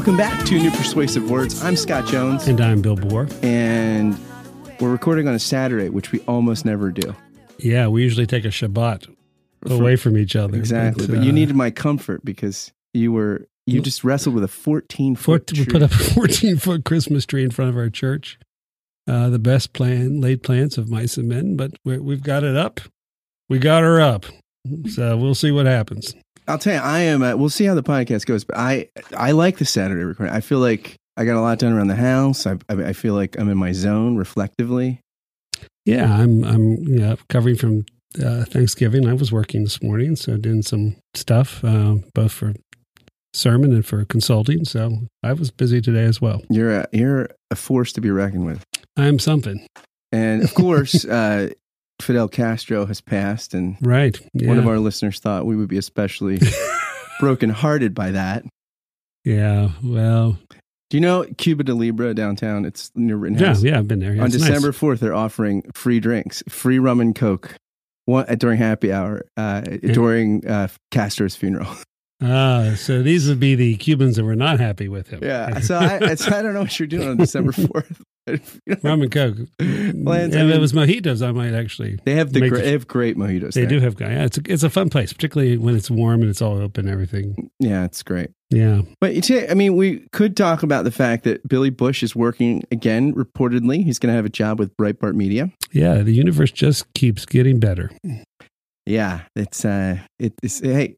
Welcome back to New Persuasive Words. I'm Scott Jones, And I'm Bill Borror. and we're recording on a Saturday, which we almost never do. Yeah, we usually take a Shabbat away from each other. Exactly, but, you uh, needed my comfort because you were you just wrestled with a 14 four, foot. we put up a 14 foot Christmas tree in front of our church. Uh, the best plan, laid plans of mice and men, but we we've got it up. We got her up. So we'll see what happens. I'll tell you, I am. Uh, we'll see how the podcast goes, but I I like the Saturday recording. I feel like I got a lot done around the house. I I, I feel like I'm in my zone reflectively. Yeah, I'm I'm yeah, covering from uh, Thanksgiving. I was working this morning, so doing some stuff, uh, both for sermon and for consulting. So I was busy today as well. You're a you're a force to be reckoned with. I'm something, And of course, uh, Fidel Castro has passed, and right? Yeah. one of our listeners thought we would be especially brokenhearted by that. yeah. Well, Do you know Cuba de Libra downtown? It's near yeah, Rittenhouse. yeah. I've been there. Yeah, On. December 4th, they're offering free drinks, free rum and Coke one, uh, during happy hour uh, during uh, Castro's funeral. Ah, so these would be the Cubans that were not happy with him. yeah. So I, so I don't know what you're doing on December 4th. Rum and Coke. Plans, I and if mean- it was mojitos, I might actually. They have the Make gre- they have great mojitos. They there. do have guy. Yeah, it's a, it's a fun place, particularly when it's warm and it's all open and everything. Yeah, it's great. Yeah. But you see, I mean, we could talk about the fact that Billy Bush is working again. Reportedly, he's going to have a job with Breitbart Media. Yeah. The universe just keeps getting better. Yeah, it's uh, it, it's hey,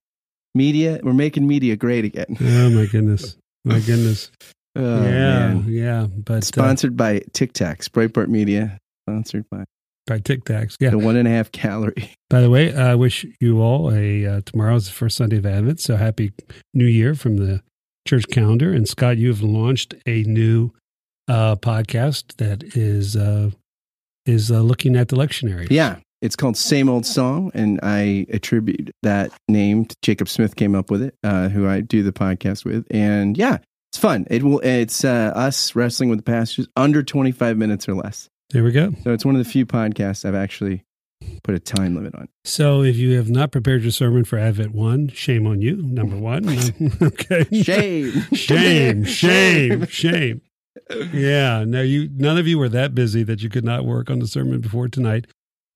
media. We're making media great again. Oh my goodness. My goodness. Oh, yeah. man. Yeah. But uh, Sponsored by Tic Tacs, Breitbart Media. Sponsored by by Tic Tacs. Yeah. the one and a half calorie. By the way, I wish you all a uh, tomorrow's the first Sunday of Advent, so happy New Year from the church calendar. And Scott, you've launched a new uh, podcast that is uh, is uh, looking at the lectionary. Yeah, it's called Same Old Song, and I attribute that name to Jacob Smith. Came up with it, uh, who I do the podcast with, and yeah, it's fun. It will. It's uh, us wrestling with the passages under twenty five minutes or less. There we go. So it's one of the few podcasts I've actually put a time limit on. So if you have not prepared your sermon for Advent one, shame on you. Number one. okay. Shame, shame, shame, shame. Yeah. Now you none of you were that busy that you could not work on the sermon before tonight.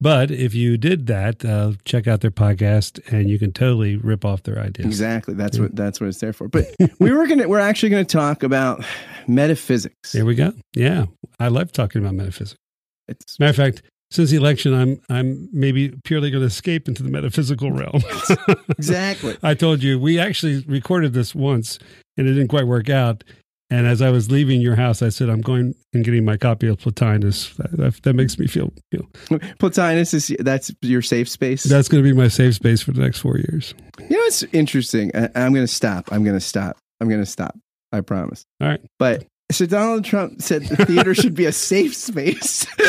But if you did that, uh, check out their podcast, and you can totally rip off their ideas. Exactly. That's what that's what it's there for. But we were gonna we're actually gonna talk about metaphysics. There we go. Yeah, I love talking about metaphysics. It's Matter of fact, since the election, I'm I'm maybe purely going to escape into the metaphysical realm. exactly. I told you we actually recorded this once, and it didn't quite work out. And as I was leaving your house, I said, "I'm going and getting my copy of Plotinus." That, that, that makes me feel, feel Plotinus is that's your safe space. that's going to be my safe space for the next four years. you know what's interesting? I, I'm gonna stop. I'm gonna stop. I'm gonna stop. I promise. All right. But so Donald Trump said the theater should be a safe space.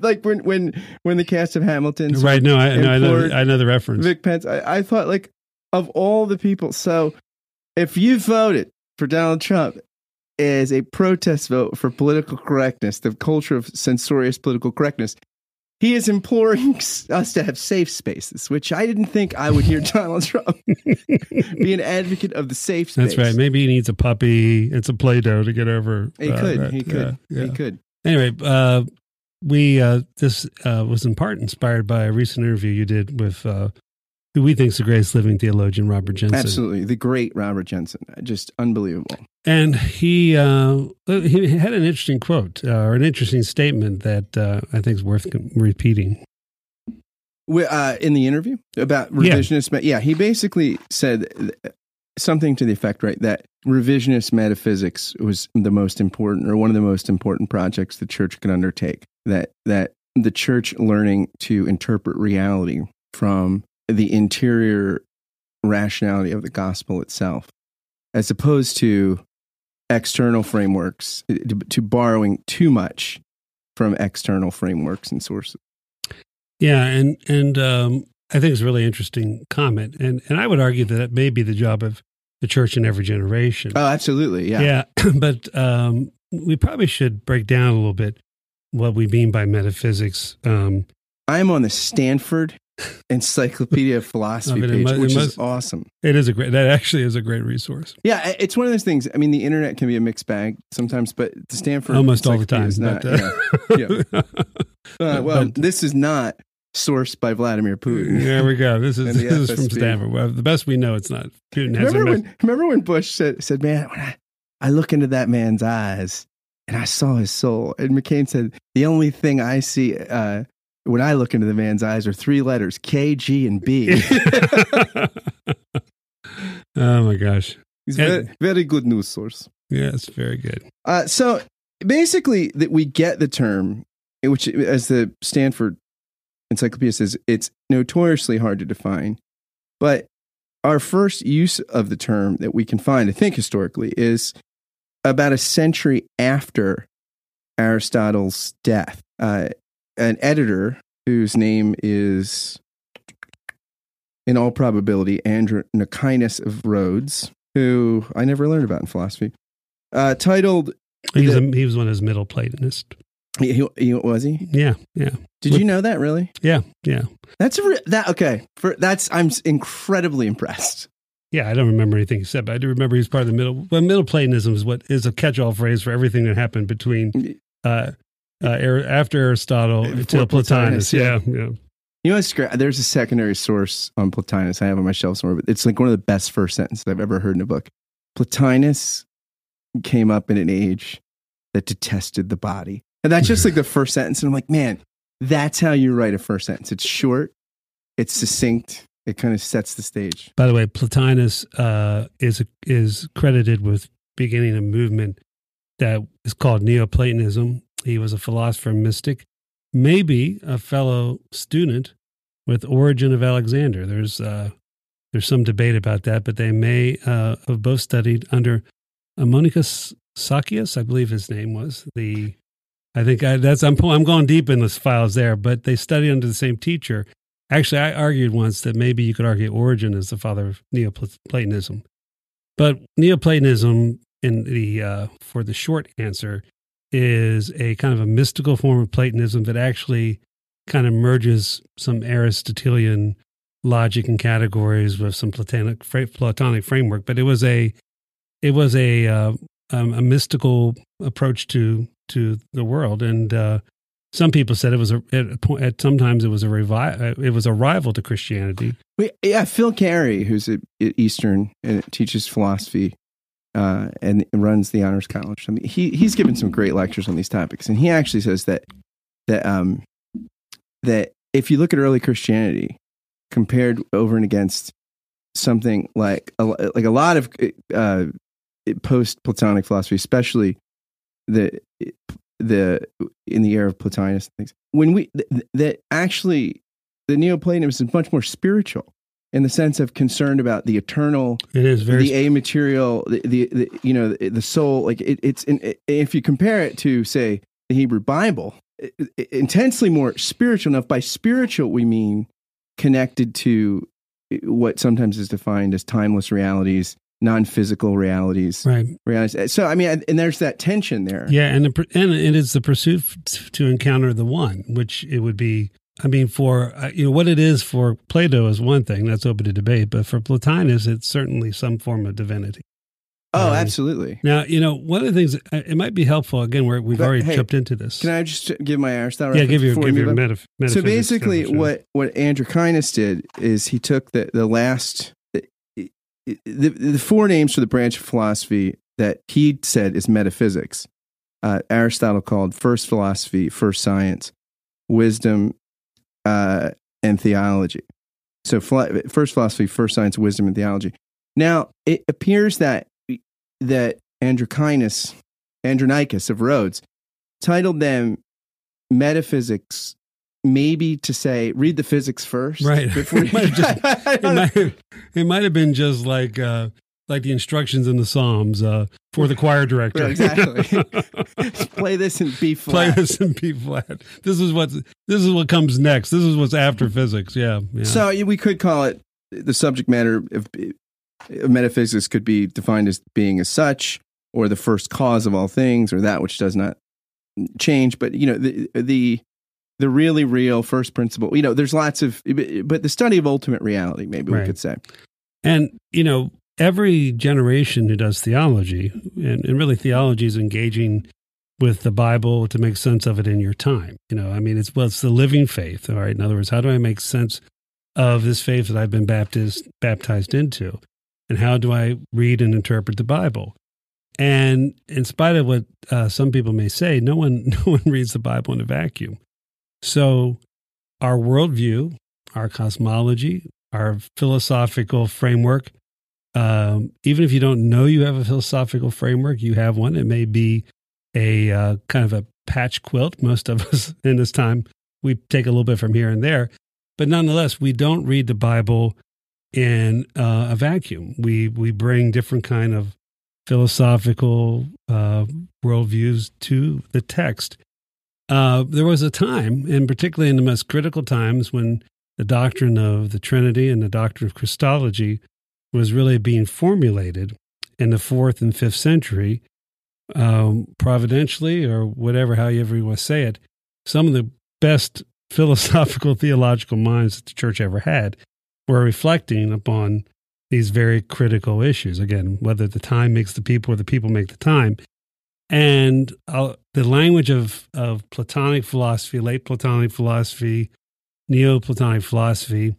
like when when when the cast of Hamilton Right? No, I, no, I know, I know the reference. Vic Pence. I, I thought like of all the people. So if you voted for Donald Trump as a protest vote for political correctness, the culture of censorious political correctness, he is imploring us to have safe spaces, which I didn't think I would hear Donald Trump be an advocate of the safe space. That's right. Maybe he needs a puppy and some Play-Doh to get over. He uh, could. that. he could. Yeah, He could. Anyway, uh, we uh, this uh, was in part inspired by a recent interview you did with uh, who we think is the greatest living theologian, Robert Jenson. Absolutely. The great Robert Jenson. Just unbelievable. And he uh, he had an interesting quote uh, or an interesting statement that uh, I think is worth repeating. We- Uh, in the interview about Yeah. revisionist, me- yeah, he basically said something to the effect, right, that revisionist metaphysics was the most important, or one of the most important projects the church could undertake. That that the church learning to interpret reality from the interior rationality of the gospel itself, as opposed to external frameworks, to, to borrowing too much from external frameworks and sources. Yeah, and and um, I think it's a really interesting comment, and and I would argue that that may be the job of the church in every generation. Oh, absolutely. Yeah. yeah, but um, we probably should break down a little bit what we mean by metaphysics. Um, I'm on the Stanford Encyclopedia of Philosophy page, mu- it which is must- awesome. It is a great. That actually is a great resource. Yeah, it's one of those things. I mean, the internet can be a mixed bag sometimes, but the Stanford Almost all the time. is not. but, yeah. uh, Uh, well, this is not sourced by Vladimir Putin. there we go. This is this is from Stanford. Well, the best we know, it's not. Putin has remember a when remember when Bush said said, "Man, when I, I look into that man's eyes and I saw his soul," and McCain said, "The only thing I see uh, when I look into the man's eyes are three letters: K, G, and B." oh my gosh. He's And- very, very good news source. Yeah, it's very good. Uh, so basically, that we get the term, which, as the Stanford Encyclopedia says, it's notoriously hard to define. But our first use of the term that we can find, I think historically, is about a century after Aristotle's death. Uh, an editor whose name is, in all probability, Andrew Andronicus of Rhodes, who I never learned about in philosophy, uh, titled He was, The- a, he was one of his middle Platonists. He, he, he- was he? Yeah, yeah, Did you know that really? yeah, yeah. That's a re- that okay. For that's I'm incredibly impressed. Yeah, I don't remember anything he said, but I do remember he's part of the middle. Well, middle Platonism is what is a catch-all phrase for everything that happened between uh, uh, Ar- after Aristotle Before until Plotinus. Plotinus, yeah. Yeah, yeah. You know, it's great. There's a secondary source on Plotinus I have on my shelf somewhere, but it's like one of the best first sentences I've ever heard in a book. Plotinus came up in an age that detested the body, and that's just like the first sentence. And I'm like, man, that's how you write a first sentence. It's short, it's succinct, it kind of sets the stage. By the way, Plotinus uh, is is credited with beginning a movement that is called Neoplatonism. He was a philosopher and mystic, maybe a fellow student with Origen of Alexandria. There's uh, there's some debate about that, but they may uh, have both studied under Ammonius Saccas, I believe his name was the. I think I, that's I'm I'm going deep in the files there, but they studied under the same teacher. Actually, I argued once that maybe you could argue Origen is the father of Neoplatonism, but Neoplatonism, in the uh, for the short answer, is a kind of a mystical form of Platonism that actually kind of merges some Aristotelian logic and categories with some Platonic Platonic framework. But it was a it was a uh, um, a mystical approach to to the world, and uh, some people said it was a at, at sometimes it was a revi- it was a rival to Christianity. Yeah, Phil Carey, who's at Eastern and teaches philosophy uh, and runs the Honors College. I mean, he he's given some great lectures on these topics, and he actually says that that um that if you look at early Christianity compared over and against something like a, like a lot of uh, post Platonic philosophy, especially the the in the era of Plotinus and things, when we th- that actually the Neoplatonism is much more spiritual in the sense of concerned about the eternal, It is very the aimmaterial, the, the, the you know the, the soul. Like it, it's in, if you compare it to say the Hebrew Bible, it, it- intensely more spiritual. Enough by spiritual we mean connected to what sometimes is defined as timeless realities, non-physical realities. right. realities. Eh, so I mean, and there's that tension there. Yeah, and the, and it is the pursuit to encounter the one, which it would be. I mean, for uh, you know what it is for Plato is one thing that's open to debate, but for Plotinus, it's certainly some form of divinity. Oh, Um, absolutely. Now, you know, one of the things uh, it might be helpful again, where we've But, already hey, jumped into this. Can I just give my Aristotle? yeah, give your give your metaph- so basically what what Androchinus did is he took the the last the, the, the four names for the branch of philosophy that he said is metaphysics uh, aristotle called first philosophy first science wisdom uh, and theology. So first philosophy first science wisdom and theology. Now it appears that that androchinus andronicus of rhodes titled them metaphysics maybe to say read the physics first Right. before It might have just- it might, have, it might have been just like uh, like the instructions in the Psalms uh, for the choir director. Right, exactly. play this in B flat. Play this in B flat. This is what this is what comes next. This is what's after physics. Yeah. yeah. So we could call it the subject matter of, of metaphysics could be defined as being as such, or the first cause of all things, or that which does not change. But you know, the the the really real first principle. You know, there's lots of, but the study of ultimate reality, maybe Right. we could say. And, you know, every generation who does theology, and, and really theology is engaging with the Bible to make sense of it in your time. You know, I mean, it's, well, it's the living faith. All right. In other words, how do I make sense of this faith that I've been baptized, baptized into? And how do I read and interpret the Bible? And in spite of what uh, some people may say, no one, no one reads the Bible in a vacuum. So our worldview, our cosmology, our philosophical framework. Um, even if you don't know you have a philosophical framework, you have one. It may be a uh, kind of a patch quilt. Most of us in this time, we take a little bit from here and there. But nonetheless, we don't read the Bible in uh, a vacuum. We, we bring different kind of philosophical uh, worldviews to the text. Uh, there was a time, and particularly in the most critical times, when the doctrine of the Trinity and the doctrine of Christology was really being formulated in the fourth and fifth century, um, providentially or whatever, however you want to say it. Some of the best philosophical theological minds that the church ever had were reflecting upon these very critical issues. Again, whether the time makes the people or the people make the time. And uh, the language of, of Platonic philosophy, late Platonic philosophy, Neoplatonic philosophy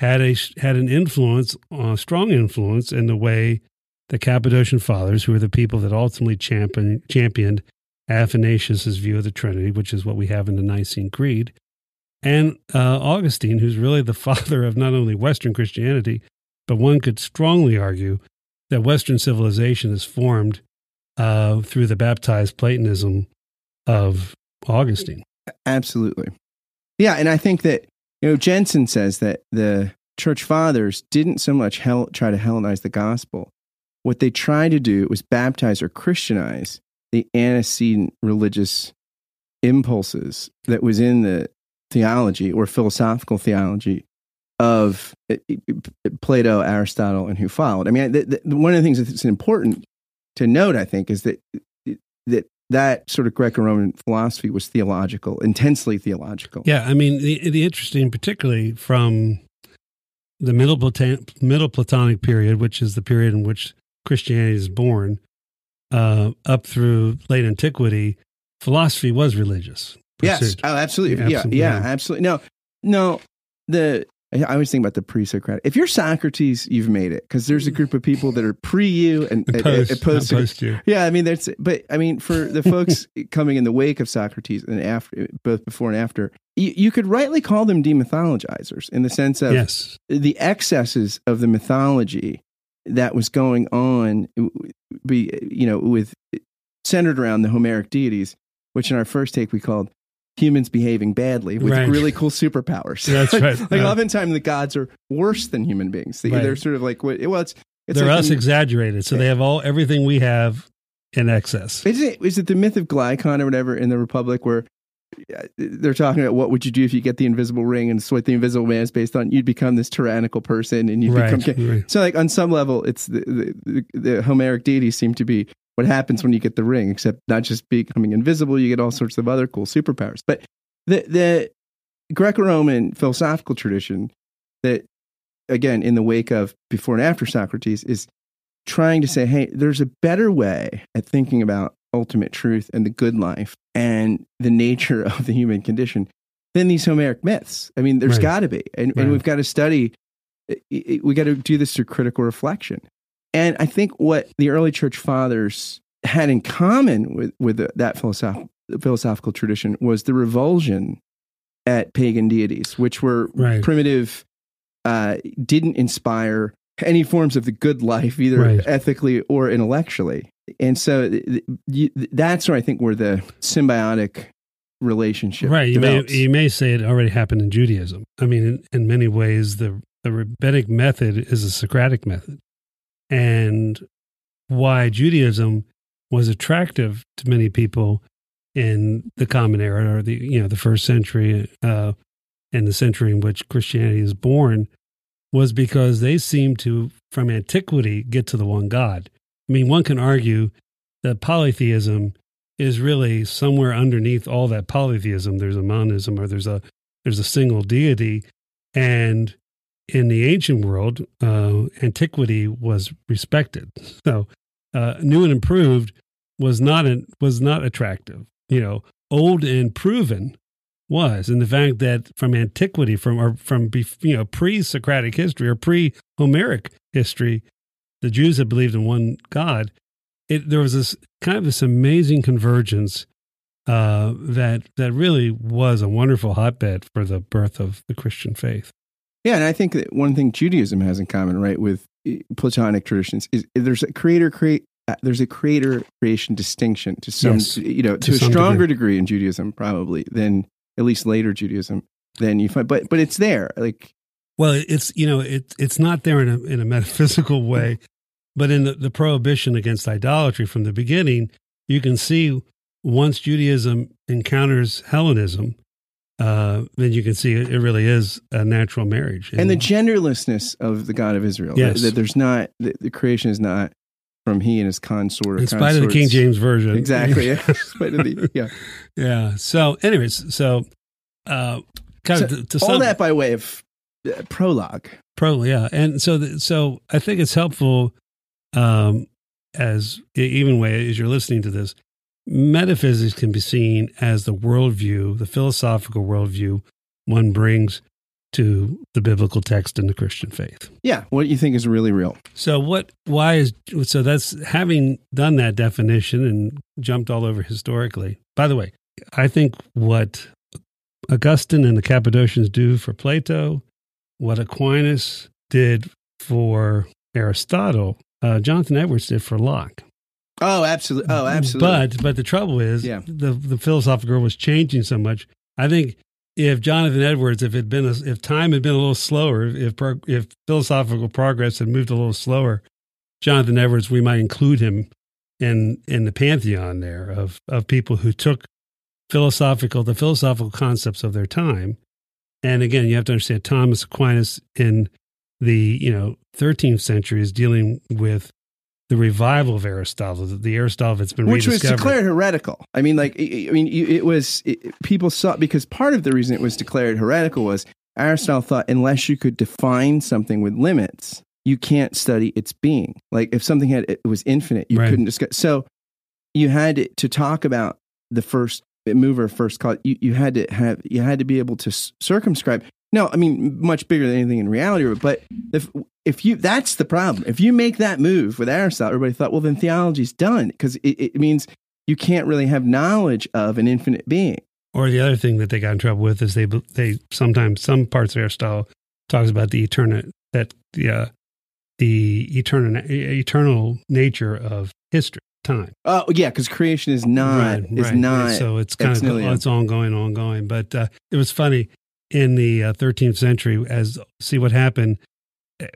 had a had an influence, a strong influence in the way the Cappadocian Fathers, who were the people that ultimately champion, championed Athanasius's view of the Trinity, which is what we have in the Nicene Creed, and uh, Augustine, who's really the father of not only Western Christianity, but one could strongly argue that Western civilization is formed uh, through the baptized Platonism of Augustine. Absolutely. Yeah. And I think that, you know, Jenson says that the church fathers didn't so much try to Hellenize the gospel. What they tried to do was baptize or Christianize the antecedent religious impulses that was in the theology or philosophical theology of uh, Plato, Aristotle, and who followed. I mean, the, the, one of the things that's important to note, I think, is that that that sort of Greco-Roman philosophy was theological, intensely theological. Yeah, I mean, the, the interesting, particularly from the middle, middle Platonic period, which is the period in which Christianity is born, uh, up through late antiquity, philosophy was religious. Yes. Oh, absolutely. Yeah. absolutely. Yeah. Yeah. Absolutely. No. No. The I always think about the pre-Socratic. If you're Socrates, you've made it because there's a group of people that are pre you and and- post, and, post, post you. Yeah, I mean that's. But I mean, for the folks coming in the wake of Socrates and after, both before and after, you, you could rightly call them demythologizers in the sense of Yes. the excesses of the mythology that was going on be you know with centered around the homeric deities which in our first take we called humans behaving badly with Right. really cool superpowers That's like, right. like Uh, oftentimes the gods are worse than human beings they, Right. they're sort of like well it's, it's They're like us the- exaggerated. So they have all everything we have in excess. is it, is it the myth of Glycon or whatever in the Republic where they're talking about what would you do if you get the invisible ring and it's what the invisible man is based on? You'd become this tyrannical person and you Right. become right. So, like on some level, it's the, the, the, the Homeric deities seem to be what happens when you get the ring, except not just becoming invisible, you get all sorts of other cool superpowers. But the the Greco-Roman philosophical tradition that, again, in the wake of before and after Socrates, is trying to say, hey, there's a better way at thinking about ultimate truth and the good life and the nature of the human condition than these Homeric myths. I mean, there's Right. got to be, and, Right. and we've got to study we got to do this through critical reflection. And I think what the early church fathers had in common with, with the, that philosoph- philosophical tradition was the revulsion at pagan deities, which were Right. primitive, uh, didn't inspire any forms of the good life, either Right. ethically or intellectually. And so th- th- that's where I think where the symbiotic relationship Right. You may, you may say it already happened in Judaism. I mean, in, in many ways, the, the rabbinic method is a Socratic method. And why Judaism was attractive to many people in the Common Era or the you know the first century uh, and the century in which Christianity is born was because they seemed to, from antiquity, get to the one God. I mean, one can argue that polytheism is really somewhere underneath all that polytheism. There's a monism or there's a there's a single deity, and in the ancient world, uh, antiquity was respected. So, uh, new and improved was not an, was not attractive. You know, old and proven was, and the fact that from antiquity, from or from you know pre-Socratic history or pre-Homeric history, the Jews had believed in one God. It, there was this kind of this amazing convergence uh, that that really was a wonderful hotbed for the birth of the Christian faith. Yeah, and I think that one thing Judaism has in common, right, with eh, Platonic traditions is there's a creator create uh, there's a creator creation distinction to some yes, you know to, to a stronger degree. degree in Judaism probably than at least later Judaism than you find but but it's there like well it's you know it it's not there in a in a metaphysical way but in the, the prohibition against idolatry from the beginning you can see once Judaism encounters Hellenism, uh, then you can see it, it, really is a natural marriage. And, and the genderlessness of the God of Israel. Yes. That, there's not, the, the, creation is not from he and his consort. In spite of the King James Version. Exactly. Yeah. the, yeah. yeah. So, anyways, so, uh, kind so of to, to all that by way of uh, prologue. Pro, yeah. And so, the, so I think it's helpful, um, as even way as you're listening to this, metaphysics can be seen as the worldview, the philosophical worldview one brings to the biblical text and the Christian faith. Yeah, what you think is really real. So what why is so that's having done that definition and jumped all over historically. By the way, I think what Augustine and the Cappadocians do for Plato, what Aquinas did for Aristotle, uh, Jonathan Edwards did for Locke. Oh, absolutely. Oh, absolutely. But but the trouble is, yeah. the the philosophical was changing so much. I think if Jonathan Edwards, if it been a, if time had been a little slower, if if philosophical progress had moved a little slower, Jonathan Edwards, we might include him in in the pantheon there of of people who took philosophical the philosophical concepts of their time. And again, you have to understand Thomas Aquinas in the you know 13th century is dealing with the revival of Aristotle, the Aristotle that's been which was declared heretical. I mean, like, I mean, it was it, people saw because part of the reason it was declared heretical was Aristotle thought unless you could define something with limits, you can't study its being. Like, if something had it was infinite, you right. couldn't discuss. So, you had to talk about the first mover, first cause. You, you had to have you had to be able to circumscribe. No, I mean much bigger than anything in reality. But if if you that's the problem. If you make that move with Aristotle, everybody thought, well, then theology's done because it, it means you can't really have knowledge of an infinite being. Or the other thing that they got in trouble with is they they sometimes some parts of Aristotle talks about the eternal that the uh, the eternal eternal nature of history time. Oh yeah, because creation is not right, is right. not so it's kind of it's ongoing, ongoing. But uh, it was funny in the uh, 13th century as see what happened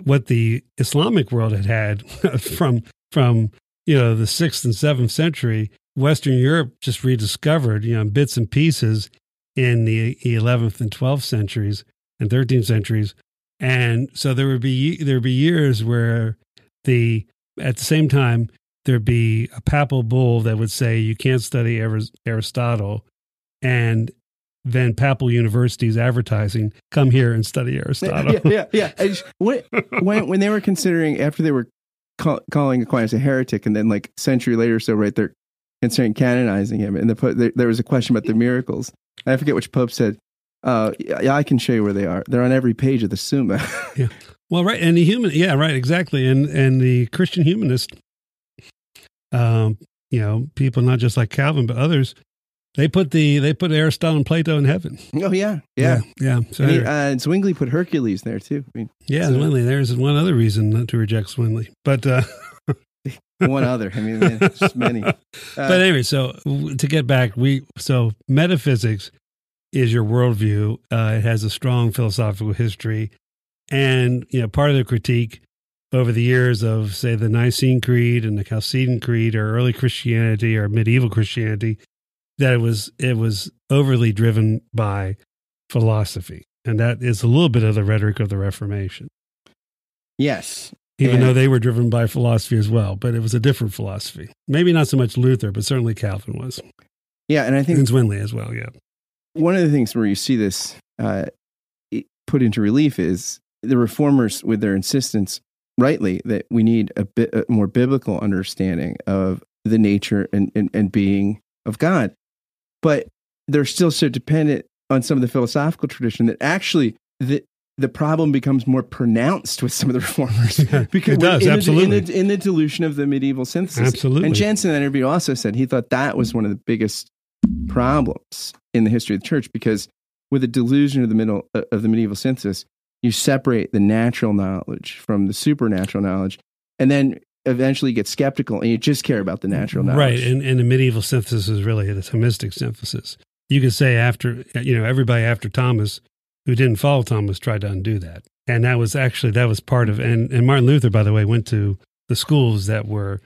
what the Islamic world had had from from you know the sixth and seventh century. Western Europe just rediscovered you know bits and pieces in the 11th and 12th centuries and 13th centuries, and so there would be there would be years where the at the same time there'd be a papal bull that would say you can't study Aristotle, and then papal universities advertising, come here and study Aristotle. Yeah, yeah. yeah. Just, when, when, when they were considering, after they were call, calling Aquinas a heretic, and then like a century later, so right, they're considering canonizing him, and the there, there was a question about the miracles. I forget which pope said, uh, yeah, I can show you where they are. They're on every page of the Summa. yeah. Well, right, and the human, yeah, right, exactly, and and the Christian humanist, um, you know, people not just like Calvin, but others they put the they put Aristotle and Plato in heaven. Oh yeah, yeah, yeah. yeah. So and, uh, and, Zwingli put Hercules there too. I mean, yeah, so. Zwingli. There's one other reason not to reject Zwingli, but uh, one other. I mean, there's just many. Uh, but anyway, so to get back, we so metaphysics is your worldview. Uh, it has a strong philosophical history, and you know part of the critique over the years of say the Nicene Creed and the Chalcedon Creed or early Christianity or medieval Christianity that it was it was overly driven by philosophy, and that is a little bit of the rhetoric of the Reformation. Yes, even And- though they were driven by philosophy as well, but it was a different philosophy. Maybe not so much Luther, but certainly Calvin was, Yeah, and I think and Zwingli as well. Yeah, one of the things where you see this uh, put into relief is the reformers with their insistence rightly that we need a bit a more biblical understanding of the nature and, and, and being of god but they're still so dependent on some of the philosophical tradition that actually the the problem becomes more pronounced with some of the reformers It does, in, absolutely. The, in, the, in the dilution of the medieval synthesis absolutely. and Jenson in that interview also said he thought that was one of the biggest problems in the history of the church because with the delusion of the middle uh, of the medieval synthesis, you separate the natural knowledge from the supernatural knowledge, and then eventually get skeptical and you just care about the natural knowledge. Right, and, and the medieval synthesis is really the Thomistic synthesis. You could say after you know everybody after Thomas who didn't follow Thomas tried to undo that, and that was actually that was part of and and Martin Luther, by the way, went to the schools that were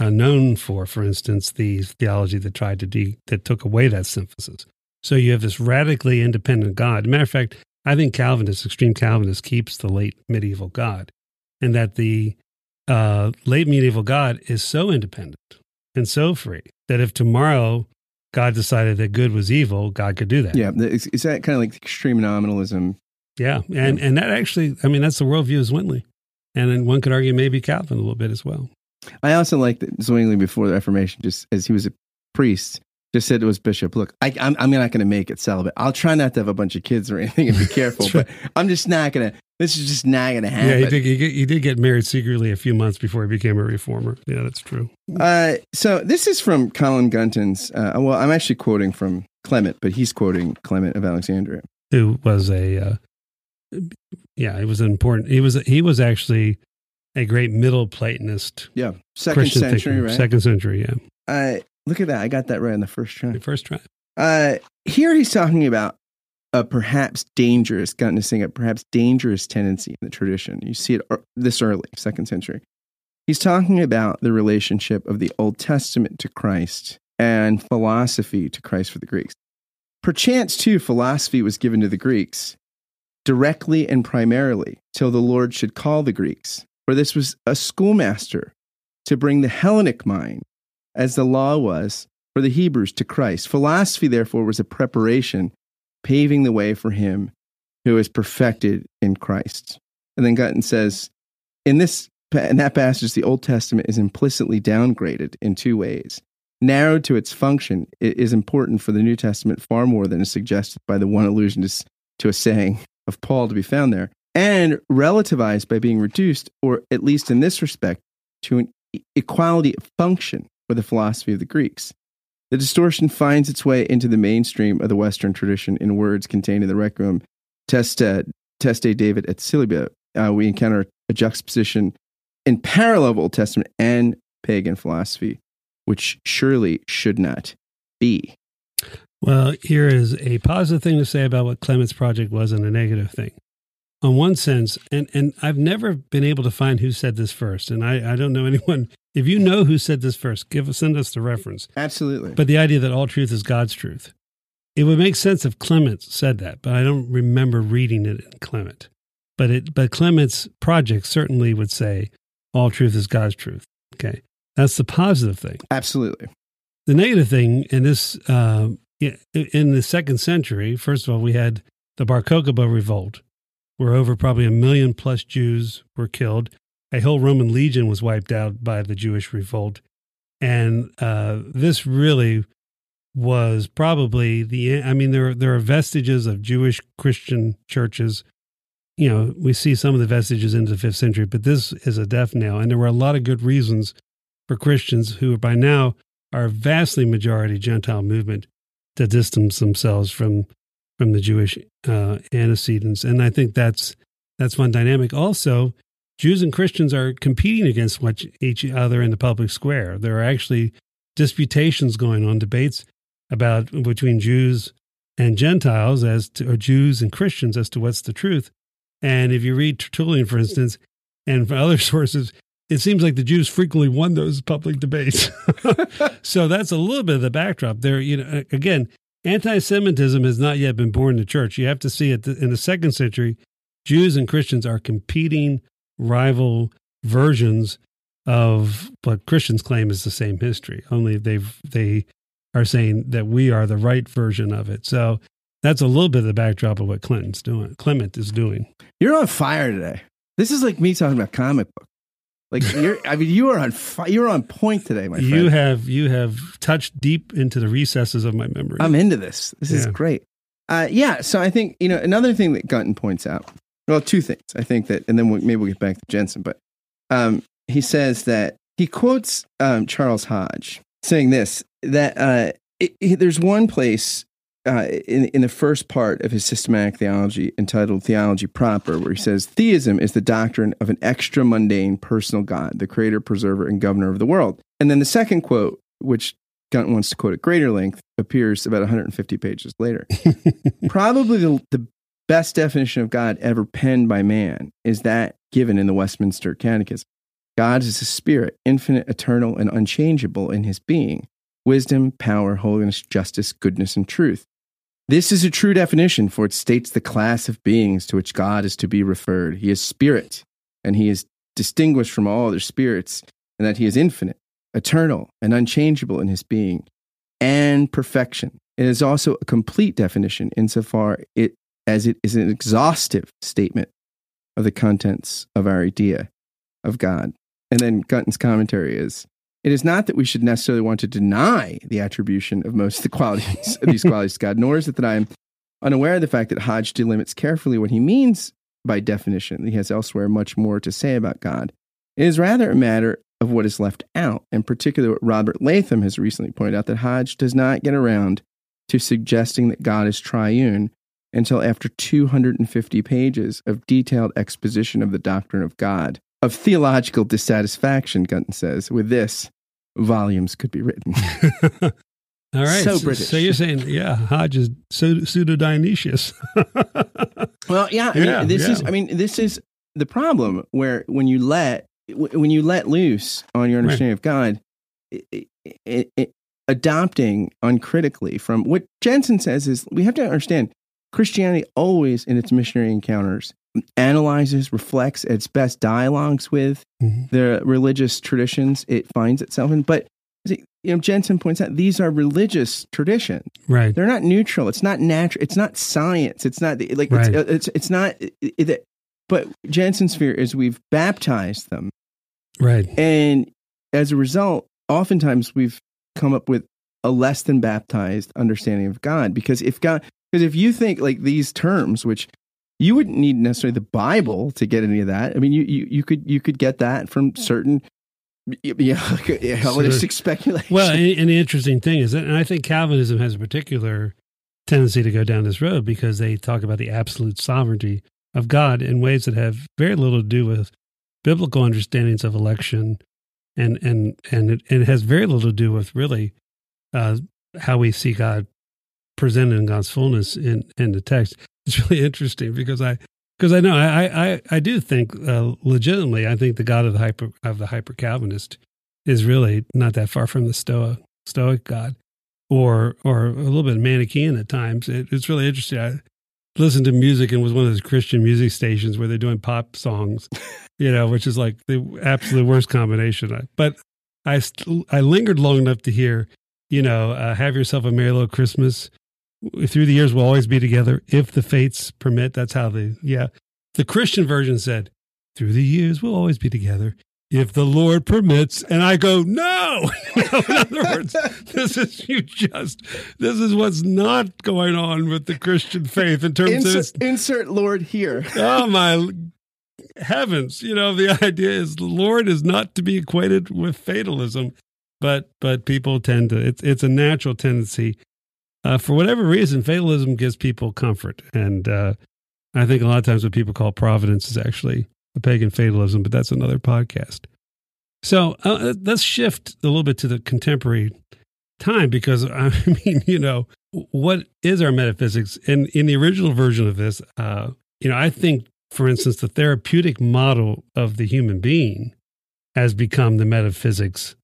uh, known for, for instance, the theology that tried to de- that took away that synthesis. So you have this radically independent God. Matter of fact, I think Calvinist, extreme Calvinist, keeps the late medieval God, and that the uh, late medieval God is so independent and so free that if tomorrow God decided that good was evil, God could do that. Yeah, is, is that kind of like extreme nominalism? Yeah. And and that actually, I mean, that's the worldview of Zwingli. And then one could argue maybe Calvin a little bit as well. I also like that Zwingli before the Reformation, just as he was a priest, just said it was bishop, "Look, I, I'm I'm not going to make it celibate. I'll try not to have a bunch of kids or anything, and be careful. But I'm just not going to. This is just not going to happen." Yeah, he did, he, get- he did get married secretly a few months before he became a reformer. Yeah, that's true. Uh, so this is from Colin Gunton's. Uh, well, I'm actually quoting from Clement, but he's quoting Clement of Alexandria. Who was a, uh, yeah, he was an important, he was, he was actually a great middle Platonist Yeah, second Christian century, thinker. right? Second century, yeah. Uh, look at that! I got that right on the first try. The first try. Uh, here he's talking about a perhaps dangerous, gotten to saying a perhaps dangerous tendency in the tradition. You see it this early, second century. He's talking about the relationship of the Old Testament to Christ and philosophy to Christ for the Greeks. Perchance, too, philosophy was given to the Greeks directly and primarily till the Lord should call the Greeks, for this was a schoolmaster to bring the Hellenic mind, as the law was for the Hebrews to Christ. Philosophy, therefore, was a preparation, paving the way for him who is perfected in Christ. And then Gunton says, in this in that passage, the Old Testament is implicitly downgraded in two ways. Narrowed to its function, it is important for the New Testament far more than is suggested by the one allusion to, to a saying of Paul to be found there, and relativized by being reduced, or at least in this respect, to an equality of function the philosophy of the Greeks. The distortion finds its way into the mainstream of the Western tradition in words contained in the Requiem Testa, Teste David et Sibylla. Uh, we encounter a juxtaposition in parallel of Old Testament and pagan philosophy, which surely should not be. Well, here is a positive thing to say about what Clement's project was and a negative thing. On one sense, and, and I've never been able to find who said this first, and I, I don't know anyone. If you know who said this first, give us send us the reference. Absolutely. But the idea that all truth is God's truth. It would make sense if Clement said that, but I don't remember reading it in Clement. But it but Clement's project certainly would say all truth is God's truth. Okay. That's the positive thing. Absolutely. The negative thing in this, uh, yeah, in the second century, first of all, we had the Bar Kokhba revolt, where over probably a million plus Jews were killed. A whole Roman legion was wiped out by the Jewish revolt, and uh, this really was probably the. I mean, there there are vestiges of Jewish Christian churches. You know, we see some of the vestiges into the fifth century, but this is a death knell, and there were a lot of good reasons for Christians who by now are vastly majority Gentile movement to distance themselves from from the Jewish uh, antecedents, and I think that's that's one dynamic. Also, Jews and Christians are competing against each other in the public square. There are actually disputations going on, debates about between Jews and Gentiles as to or Jews and Christians as to what's the truth. And if you read Tertullian, for instance, and from other sources, it seems like the Jews frequently won those public debates. so that's a little bit of the backdrop there. You know, again, anti-Semitism has not yet been born in the church. You have to see it in the second century. Jews and Christians are competing, rival versions of what Christians claim is the same history. Only they've they are saying that we are the right version of it. So that's a little bit of the backdrop of what Clinton's doing. Clement is doing. You're on fire today. This is like me talking about comic book. Like you're, I mean, you are on fi- you're on point today, my friend. You have you have touched deep into the recesses of my memory. I'm into this. This is great. Uh, yeah. So I think you know another thing that Gunton points out. Well, two things. I think that, and then we, maybe we'll get back to Jenson. But um, he says that he quotes um, Charles Hodge saying this that uh, it, it- there's one place uh, in in the first part of his systematic theology entitled Theology Proper, where he says theism is the doctrine of an extra mundane personal God, the creator, preserver, and governor of the world. And then the second quote, which Gunton wants to quote at greater length, appears about 150 pages later. Probably the, the best definition of God ever penned by man is that given in the Westminster Catechism. God is a spirit, infinite, eternal, and unchangeable in his being wisdom, power, holiness, justice, goodness, and truth. This is a true definition, for it states the class of beings to which God is to be referred. He is spirit, and he is distinguished from all other spirits, and that he is infinite, eternal, and unchangeable in his being, and perfection. It is also a complete definition insofar it, as it is an exhaustive statement of the contents of our idea of God. And then Gunton's commentary is it is not that we should necessarily want to deny the attribution of most of the qualities of these qualities to God, nor is it that I am unaware of the fact that Hodge delimits carefully what he means by definition. He has elsewhere much more to say about God. It is rather a matter of what is left out, in particular what Robert Letham has recently pointed out that Hodge does not get around to suggesting that God is triune until after 250 pages of detailed exposition of the doctrine of God. Of theological dissatisfaction, Gunton says, with this, volumes could be written. All right. So British. So you're saying, yeah, Hodge is pseudo Dionysius. Well, yeah, I mean, Yeah, this is, I mean, this is the problem where when you let when you let loose on your understanding of God, it, it, it, adopting uncritically from what Jenson says is we have to understand Christianity always in its missionary encounters analyzes, reflects its best dialogues with Mhm. the religious traditions it finds itself in. But you know, Jenson points out these are religious traditions. right. They're not neutral. It's not natural. It's not science. It's not like Right. it's, it's it's not. It, it- but Jenson's fear is we've baptized them, Right. and as a result, oftentimes we've come up with a less than baptized understanding of God. Because if God, because if you think like these terms, which you wouldn't need necessarily the Bible to get any of that. I mean, you you, you could you could get that from certain. Yeah, like a Hellenistic speculation. Well, and, and the interesting thing is that, and I think Calvinism has a particular tendency to go down this road because they talk about the absolute sovereignty of God in ways that have very little to do with biblical understandings of election, and and and it, and it has very little to do with really uh, how we see God presented in God's fullness in in the text. It's really interesting because I because I know I I I do think uh, legitimately I think the God of the hyper of the hyper Calvinist is really not that far from the Stoic Stoic God, or or a little bit Manichaean at times. It, it's really interesting. I listened to music and was one of those Christian music stations where they're doing pop songs, you know, which is like the absolute worst combination. But I st- I lingered long enough to hear, you know, uh, have yourself a merry little Christmas. Through the years, we'll always be together if the fates permit. That's how the yeah. The Christian version said, "Through the years, we'll always be together." if the Lord permits. And I go, no. In other words, this is you just, this is what's not going on with the Christian faith in terms of, insert, its, insert Lord here. oh my heavens. You know, the idea is the Lord is not to be equated with fatalism, but, but people tend to, it's, it's a natural tendency. Uh, for whatever reason, fatalism gives people comfort. And, uh, I think a lot of times what people call providence is actually a pagan fatalism, but that's another podcast. So uh, let's shift a little bit to the contemporary time because I mean, you know, what is our metaphysics? And in the original version of this, uh, you know, I think, for instance, the therapeutic model of the human being has become the metaphysics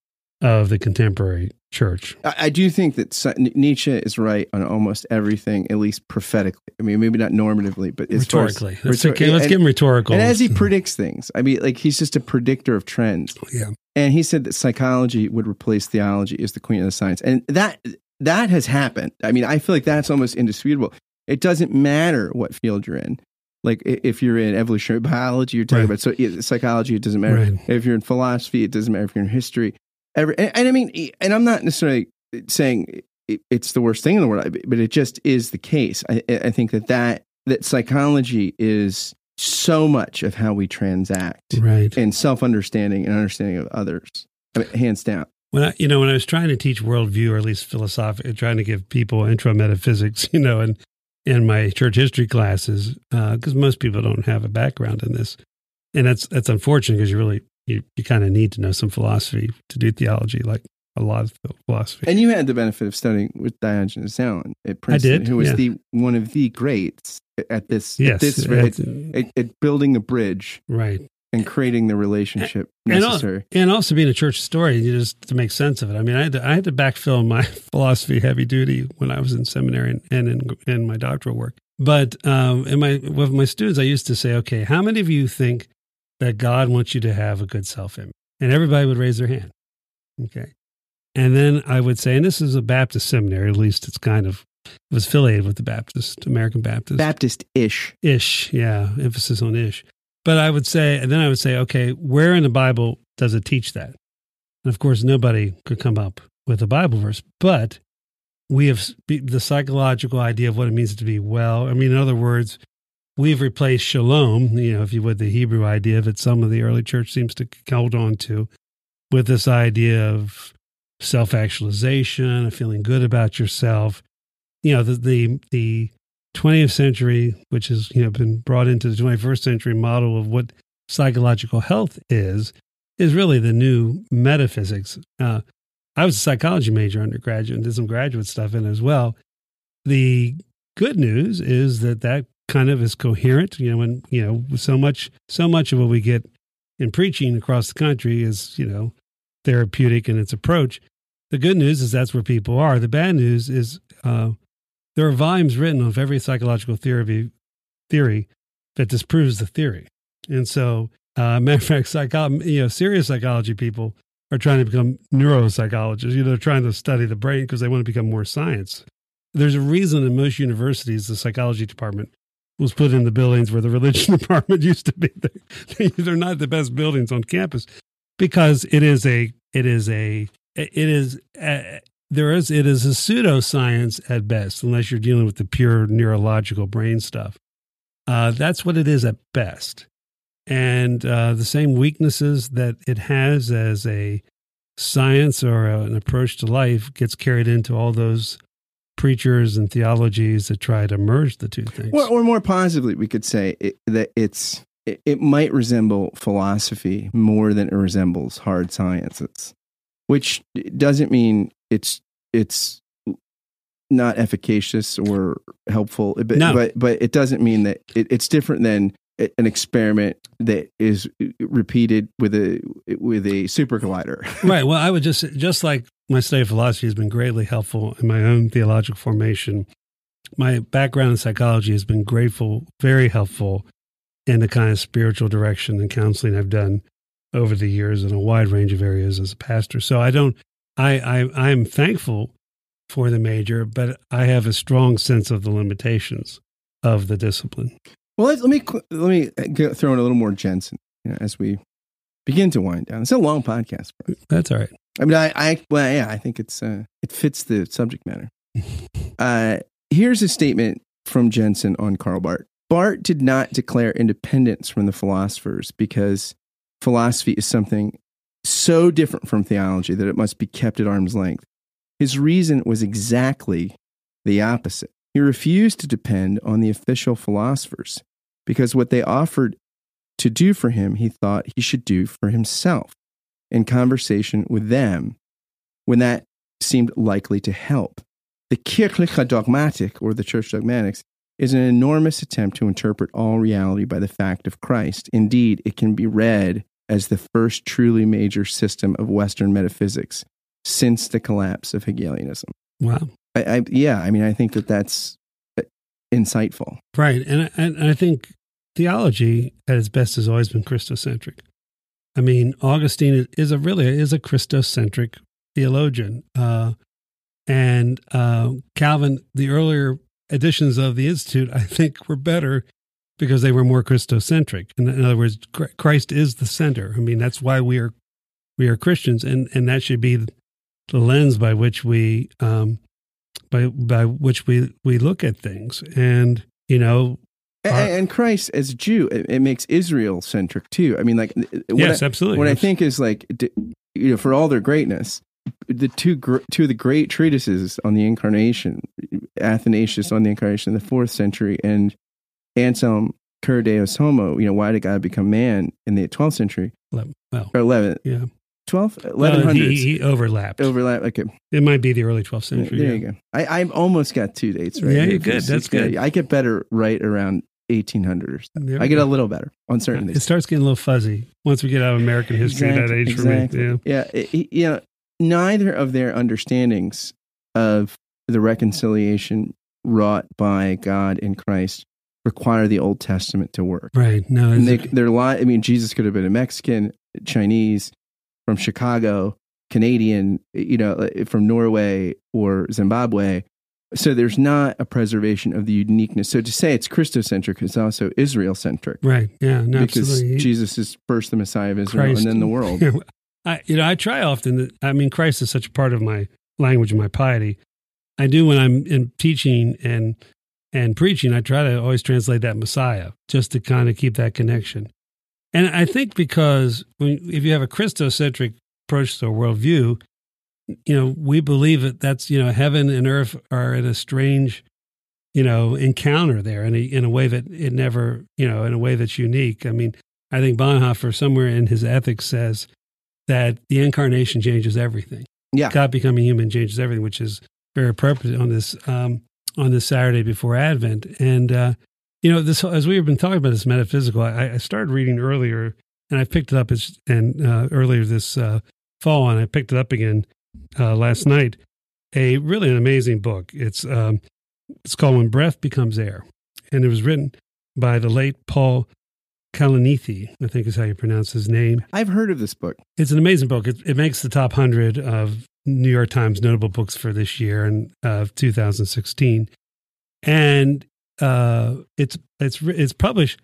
of the contemporary church. I, I do think that Nietzsche is right on almost everything, at least prophetically. I mean, maybe not normatively, but rhetorically. As, let's, okay, let's and, give him rhetorical. And as he mm-hmm. predicts things, I mean, like he's just a predictor of trends. Oh, yeah. And he said that psychology would replace theology as the queen of the science, and that that has happened. I mean, I feel like that's almost indisputable. It doesn't matter what field you're in. Like if you're in evolutionary biology, you're talking right. about so psychology. It doesn't matter. Right. If you're in philosophy, it doesn't matter. If you're in history, Every, and, and I mean, and I'm not necessarily saying it's the worst thing in the world, but it just is the case. I, I think that, that that psychology is so much of how we transact, right? And self understanding and understanding of others, I mean, hands down. When I, you know, when I was trying to teach worldview, or at least philosophy, trying to give people intro metaphysics, you know, and in my church history classes, because uh, most people don't have a background in this, and that's that's unfortunate because you really you, you kind of need to know some philosophy to do theology, like a lot of philosophy. And you had the benefit of studying with Diogenes Allen at Princeton, I did, who was yeah. the one of the greats at this, yes, at, this at, at, at, building a bridge, right, and creating the relationship and, necessary, and, also being a church historian, you just to make sense of it. I mean, I had to, I had to backfill my philosophy heavy duty when I was in seminary and, and in, in my doctoral work. But um, in my with my students, I used to say, okay, how many of you think that God wants you to have a good self image. And everybody would raise their hand. Okay. And then I would say, and this is a Baptist seminary, at least it's kind of, it was affiliated with the Baptist, American Baptist. Baptist ish. Ish, yeah, emphasis on ish. But I would say, and then I would say, okay, where in the Bible does it teach that? And of course, nobody could come up with a Bible verse, but we have the psychological idea of what it means to be well. I mean, in other words, we've replaced shalom, you know, if you would, the Hebrew idea that some of the early church seems to hold on to, with this idea of self actualization, of feeling good about yourself. You know, the, the, the 20th century, which has, you know, been brought into the 21st century model of what psychological health is, is really the new metaphysics. Uh, I was a psychology major undergraduate and did some graduate stuff in as well. The good news is that that kind of is coherent. You know, when you know so much so much of what we get in preaching across the country is you know therapeutic in its approach. The good news is that's where people are. The bad news is uh, there are volumes written of every psychological theory theory that disproves the theory, and so uh, matter of fact, psycho- you know, serious psychology people are trying to become neuropsychologists. You know, they're trying to study the brain because they want to become more science. There's a reason in most universities, the psychology department was put in the buildings where the religion department used to be. They're not the best buildings on campus because it is a it is a it is a, there is it is a pseudoscience at best unless you're dealing with the pure neurological brain stuff. Uh, that's what it is at best, and uh, the same weaknesses that it has as a science or an approach to life gets carried into all those preachers and theologies that try to merge the two things. Or, or more positively, we could say it, that it's it, it might resemble philosophy more than it resembles hard sciences, which doesn't mean it's it's not efficacious or helpful. But no. but, but it doesn't mean that it, it's different than an experiment that is repeated with a with a super collider. right. Well, I would just just like my study of philosophy has been greatly helpful in my own theological formation. My background in psychology has been grateful, very helpful in the kind of spiritual direction and counseling I've done over the years in a wide range of areas as a pastor. So I don't, I, I, I'm thankful for the major, but I have a strong sense of the limitations of the discipline. Well, let, let me let me uh, get, throw in a little more Jenson you know, as we begin to wind down. It's a long podcast. That's all right. I mean, I, I, well, yeah, I think it's, uh, it fits the subject matter. uh, here's a statement from Jenson on Karl Barth. Barth did not declare independence from the philosophers because philosophy is something so different from theology that it must be kept at arm's length. His reason was exactly the opposite. He refused to depend on the official philosophers because what they offered to do for him, he thought he should do for himself in conversation with them when that seemed likely to help. The Kirchliche Dogmatik, or the Church Dogmatics, is an enormous attempt to interpret all reality by the fact of Christ. Indeed, it can be read as the first truly major system of Western metaphysics since the collapse of Hegelianism. Wow. I, I yeah, I mean, I think that that's insightful. Right, and I, and I think theology at its best has always been Christocentric. I mean, Augustine is a really is a Christocentric theologian, uh, and uh, Calvin. The earlier editions of the Institute, I think, were better because they were more Christocentric. In, in other words, Christ is the center. I mean, that's why we are we are Christians, and and that should be the lens by which we um, by by which we we look at things. And you know, and, and Christ as a Jew, it, it makes Israel centric too. I mean, like uh, uh, yes, I, absolutely. What I think is like you know, for all their greatness, the two two of the great treatises on the incarnation, Athanasius on the incarnation in the fourth century, and Anselm Cur Deus Homo, you know, why did God become man in the 12th century? Well, or 11th. Yeah. 12th? 1100s. he, he, overlapped. Overlap. Okay. It might be the early 12th century. There yeah. you go. I, I almost got two dates right. Yeah, you're good. That's good. I get better right around 1800 or so. I get a little better on certain yeah, things. It starts getting a little fuzzy once we get out of American history exactly, that age exactly. for me. Yeah. Yeah. It, neither of their understandings of the reconciliation wrought by God in Christ require the Old Testament to work. Right. No, they, they're li- I mean, Jesus could have been a Mexican, Chinese, from Chicago, Canadian, you know, uh, from Norway or Zimbabwe. So there's not a preservation of the uniqueness. So to say it's Christocentric is also Israel centric. Right. Yeah. No, because absolutely. Jesus is first the Messiah of Israel Christ. and then the world. I, you know, I try often. that, I mean, Christ is such a part of my language and my piety. I do when I'm in teaching and and preaching. I try to always translate that Messiah just to kind of keep that connection. And I think because when, if you have a Christocentric approach to a worldview, you know, we believe that that's, you know, heaven and earth are in a strange, you know, encounter there in a, in a way that it never, you know, in a way that's unique. I mean, I think Bonhoeffer somewhere in his ethics says that the incarnation changes everything. Yeah. God becoming human changes everything, which is very appropriate on this, um, on this Saturday before Advent. And, uh, you know, this as we've been talking about this metaphysical, I, I started reading earlier, and I picked it up as, and uh, earlier this uh, fall, and I picked it up again uh, last night. A really an amazing book. It's um, it's called When Breath Becomes Air, and it was written by the late Paul Kalanithi, I think is how you pronounce his name. I've heard of this book. It's an amazing book. It, it makes the top hundred of New York Times notable books for this year and of 2016, and uh, it's it's it's published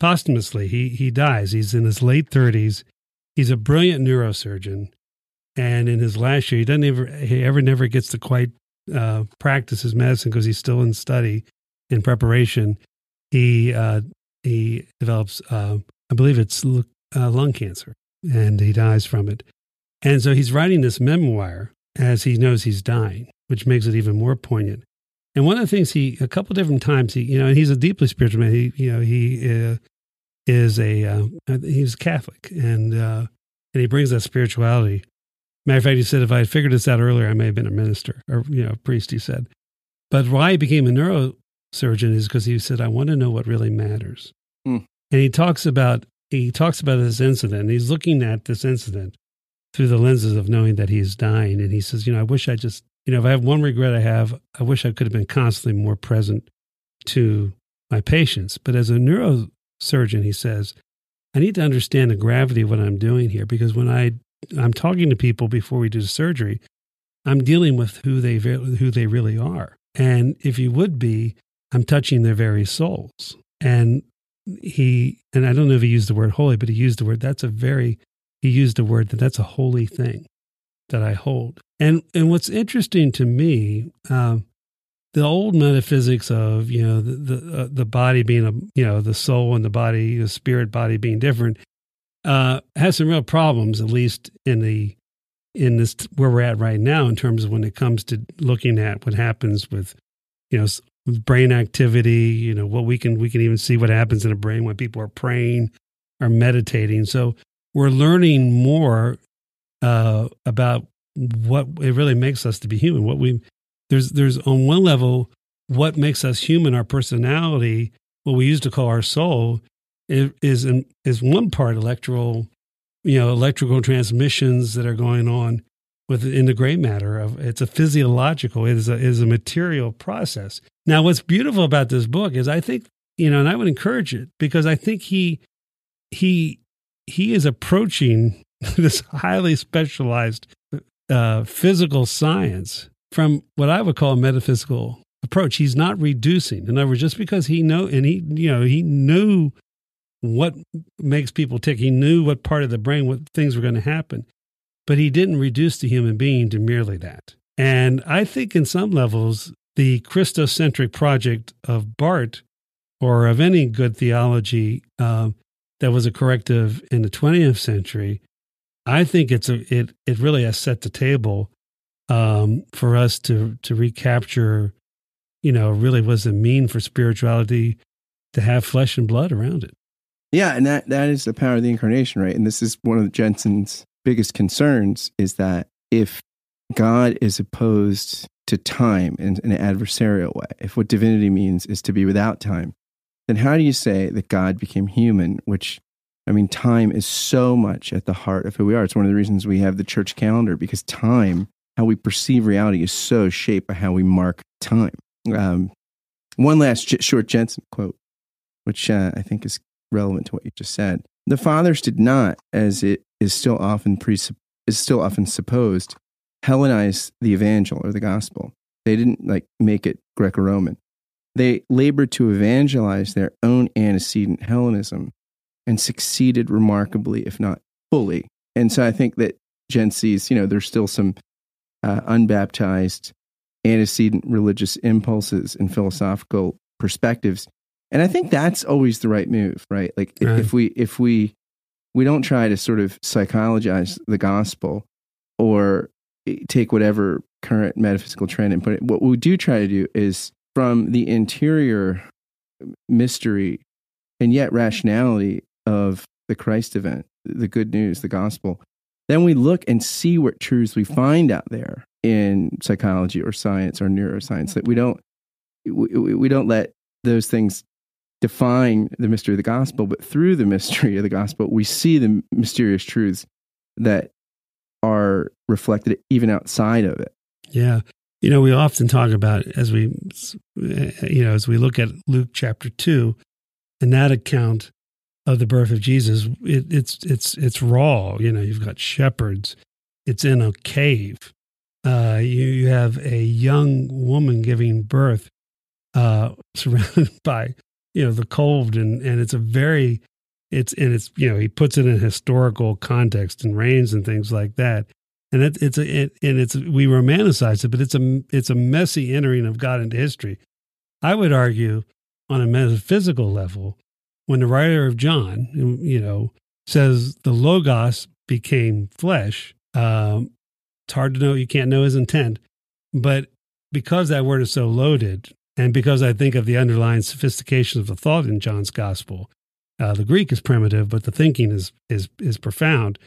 posthumously. He he dies. He's in his late thirties. He's a brilliant neurosurgeon, and in his last year, he doesn't ever he ever never gets to quite uh, practice his medicine because he's still in study in preparation. He uh, he develops, uh, I believe it's uh, lung cancer, and he dies from it. And so he's writing this memoir as he knows he's dying, which makes it even more poignant. And one of the things he, a couple different times, he, you know, and he's a deeply spiritual man. He, you know, he uh, is a, uh, he's Catholic and, uh, and he brings that spirituality. Matter of fact, he said, if I had figured this out earlier, I may have been a minister or, you know, a priest, he said. But why he became a neurosurgeon is because he said, I want to know what really matters. Mm. And he talks about, he talks about this incident. He's looking at this incident through the lenses of knowing that he's dying. And he says, you know, I wish I just you know, if I have one regret I have, I wish I could have been constantly more present to my patients. But as a neurosurgeon, he says, I need to understand the gravity of what I'm doing here because when I I'm talking to people before we do the surgery, I'm dealing with who they who they really are. And if you would be, I'm touching their very souls. And he and I don't know if he used the word holy, but he used the word that's a very he used the word that that's a holy thing that I hold. And and what's interesting to me, um, the old metaphysics of you know the the, uh, the, body being a you know the soul and the body, the spirit body being different, uh, has some real problems. At least in the in this where we're at right now, in terms of when it comes to looking at what happens with you know with brain activity. You know what we can we can even see what happens in a brain when people are praying or meditating. So we're learning more uh, about what it really makes us to be human. What we there's there's on one level what makes us human, our personality, what we used to call our soul, is in, is one part electrical, you know electrical transmissions that are going on within the gray matter of it's a physiological it is a, it is a material process now what's beautiful about this book is i think you know and i would encourage it because i think he he he is approaching this highly specialized uh, physical science from what i would call a metaphysical approach. He's not reducing. In other words just because he know and he you know he knew what makes people tick. He knew what part of the brain what things were going to happen. But he didn't reduce the human being to merely that. And I think in some levels, the Christocentric project of Barth or of any good theology uh, that was a corrective in the 20th century, I think it's a, it, it really has set the table um, for us to, to recapture, you know, really does it mean for spirituality to have flesh and blood around it. Yeah, and that, that is the power of the incarnation, right? And this is one of Jenson's biggest concerns is that if God is opposed to time in, in an adversarial way, if what divinity means is to be without time, then how do you say that God became human, which I mean, time is so much at the heart of who we are. It's one of the reasons we have the church calendar because time, how we perceive reality, is so shaped by how we mark time. Um, one last short Jenson quote, which uh, I think is relevant to what you just said. The fathers did not, as it is still often presupp- is still often supposed, Hellenize the evangel or the gospel. They didn't like make it Greco-Roman. They labored to evangelize their own antecedent Hellenism and succeeded remarkably, if not fully. And so I think that Gen sees, you know, there's still some uh, unbaptized antecedent religious impulses and philosophical perspectives and i think that's always the right move right like right. if we if we we don't try to sort of psychologize the gospel or take whatever current metaphysical trend and put it what we do try to do is from the interior mystery and yet rationality of the christ event the good news the gospel then we look and see what truths we find out there in psychology or science or neuroscience that we mm-hmm. don't we, we don't let those things define the mystery of the gospel, but through the mystery of the gospel, we see the mysterious truths that are reflected even outside of it. Yeah. You know, we often talk about as we, you know, as we look at Luke chapter two, and that account of the birth of Jesus, it, it's it's it's raw. You know, you've got shepherds. It's in a cave. Uh, you you have a young woman giving birth, uh, surrounded by you know the cold and and it's a very it's and it's you know he puts it in historical context and reigns and things like that and it, it's a it, and it's we romanticize it but it's a it's a messy entering of god into history i would argue on a metaphysical level when the writer of john you know says the logos became flesh um, it's hard to know you can't know his intent but because that word is so loaded and because I think of the underlying sophistication of the thought in John's gospel, uh, the Greek is primitive, but the thinking is is is profound.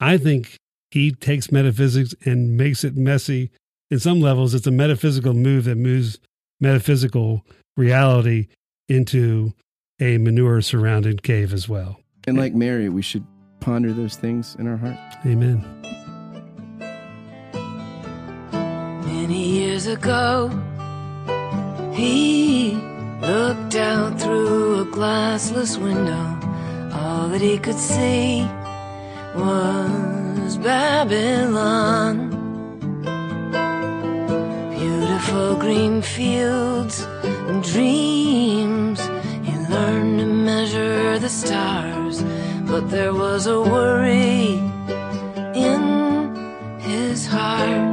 I think he takes metaphysics and makes it messy. In some levels, it's a metaphysical move that moves metaphysical reality into a manure surrounded cave as well. And like Mary, we should ponder those things in our heart. Amen. Many years ago, he looked out through a glassless window. All that he could see was Babylon. Beautiful green fields and dreams. Learned to measure the stars, but there was a worry in his heart.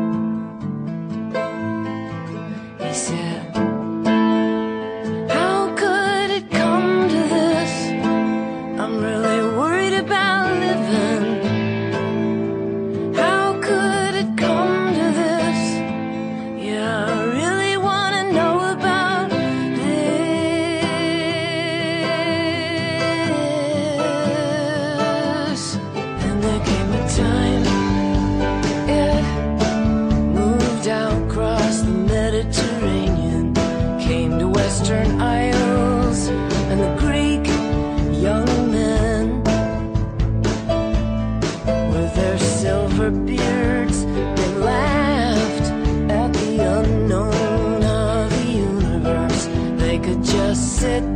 said